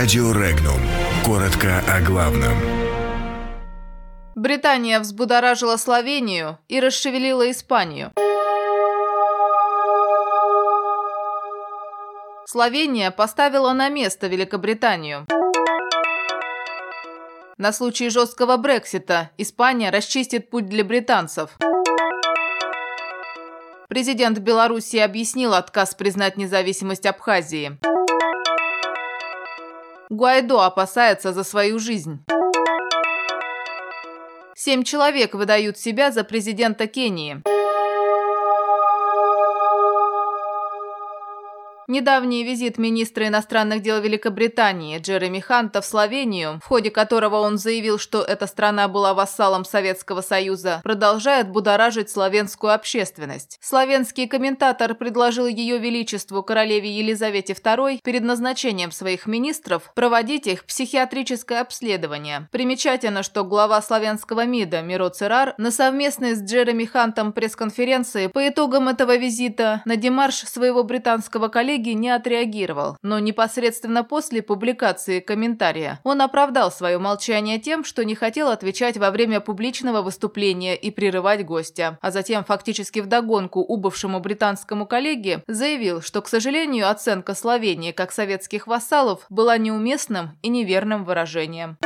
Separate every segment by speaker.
Speaker 1: Радио Регнум. Коротко о главном.
Speaker 2: Британия взбудоражила Словению и расшевелила Испанию. Словения поставила на место Великобританию. На случай жесткого Брексита Испания расчистит путь для британцев. Президент Беларуси объяснил отказ признать независимость Абхазии. Гуайдо опасается за свою жизнь. Семь человек выдают себя за президента Кении. Недавний визит министра иностранных дел Великобритании Джереми Ханта в Словению, в ходе которого он заявил, что эта страна была вассалом Советского Союза, продолжает будоражить славянскую общественность. Славянский комментатор предложил Ее Величеству королеве Елизавете II перед назначением своих министров проводить их психиатрическое обследование. Примечательно, что глава славянского МИДа Миро Церар на совместной с Джереми Хантом пресс-конференции по итогам этого визита на демарш своего британского коллеги коллеги не отреагировал, но непосредственно после публикации комментария он оправдал свое молчание тем, что не хотел отвечать во время публичного выступления и прерывать гостя, а затем фактически вдогонку убывшему британскому коллеге заявил, что, к сожалению, оценка Словении как советских вассалов была неуместным и неверным выражением.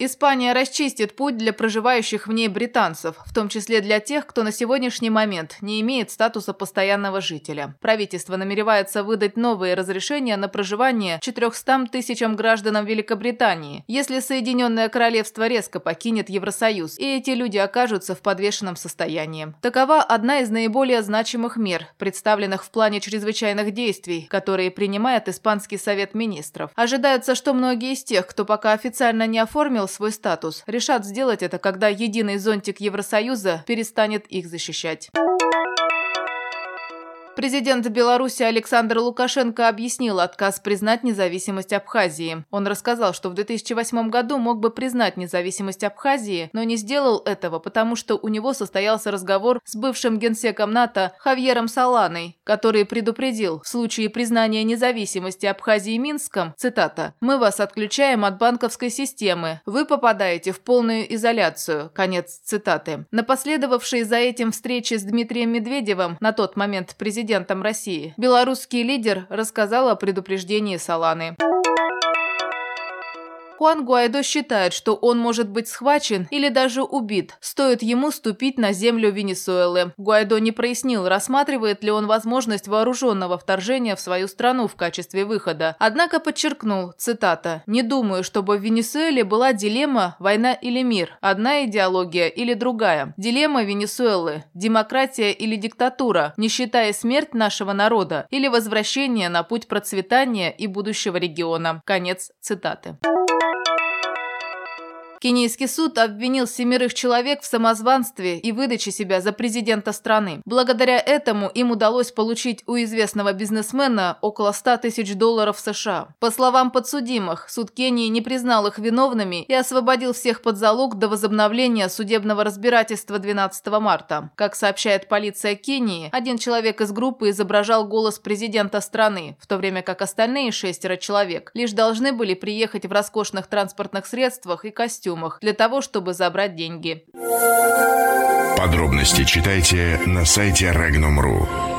Speaker 2: Испания расчистит путь для проживающих в ней британцев, в том числе для тех, кто на сегодняшний момент не имеет статуса постоянного жителя. Правительство намеревается выдать новые разрешения на проживание 400 тысячам гражданам Великобритании, если Соединенное Королевство резко покинет Евросоюз, и эти люди окажутся в подвешенном состоянии. Такова одна из наиболее значимых мер, представленных в плане чрезвычайных действий, которые принимает Испанский Совет Министров. Ожидается, что многие из тех, кто пока официально не оформил изменил свой статус, решат сделать это, когда единый зонтик Евросоюза перестанет их защищать. Президент Беларуси Александр Лукашенко объяснил отказ признать независимость Абхазии. Он рассказал, что в 2008 году мог бы признать независимость Абхазии, но не сделал этого, потому что у него состоялся разговор с бывшим генсеком НАТО Хавьером Саланой, который предупредил, в случае признания независимости Абхазии Минском, цитата, «Мы вас отключаем от банковской системы. Вы попадаете в полную изоляцию». Конец цитаты. На последовавшей за этим встрече с Дмитрием Медведевым, на тот момент президент президентом России, белорусский лидер рассказал о предупреждении Саланы. Хуан Гуайдо считает, что он может быть схвачен или даже убит, стоит ему ступить на землю Венесуэлы. Гуайдо не прояснил, рассматривает ли он возможность вооруженного вторжения в свою страну в качестве выхода. Однако подчеркнул, цитата, «Не думаю, чтобы в Венесуэле была дилемма «война или мир», одна идеология или другая. Дилемма Венесуэлы – демократия или диктатура, не считая смерть нашего народа или возвращение на путь процветания и будущего региона». Конец цитаты. Кенийский суд обвинил семерых человек в самозванстве и выдаче себя за президента страны. Благодаря этому им удалось получить у известного бизнесмена около 100 тысяч долларов США. По словам подсудимых, суд Кении не признал их виновными и освободил всех под залог до возобновления судебного разбирательства 12 марта. Как сообщает полиция Кении, один человек из группы изображал голос президента страны, в то время как остальные шестеро человек лишь должны были приехать в роскошных транспортных средствах и костюмах костюмах для того, чтобы забрать деньги.
Speaker 1: Подробности читайте на сайте Regnum.ru.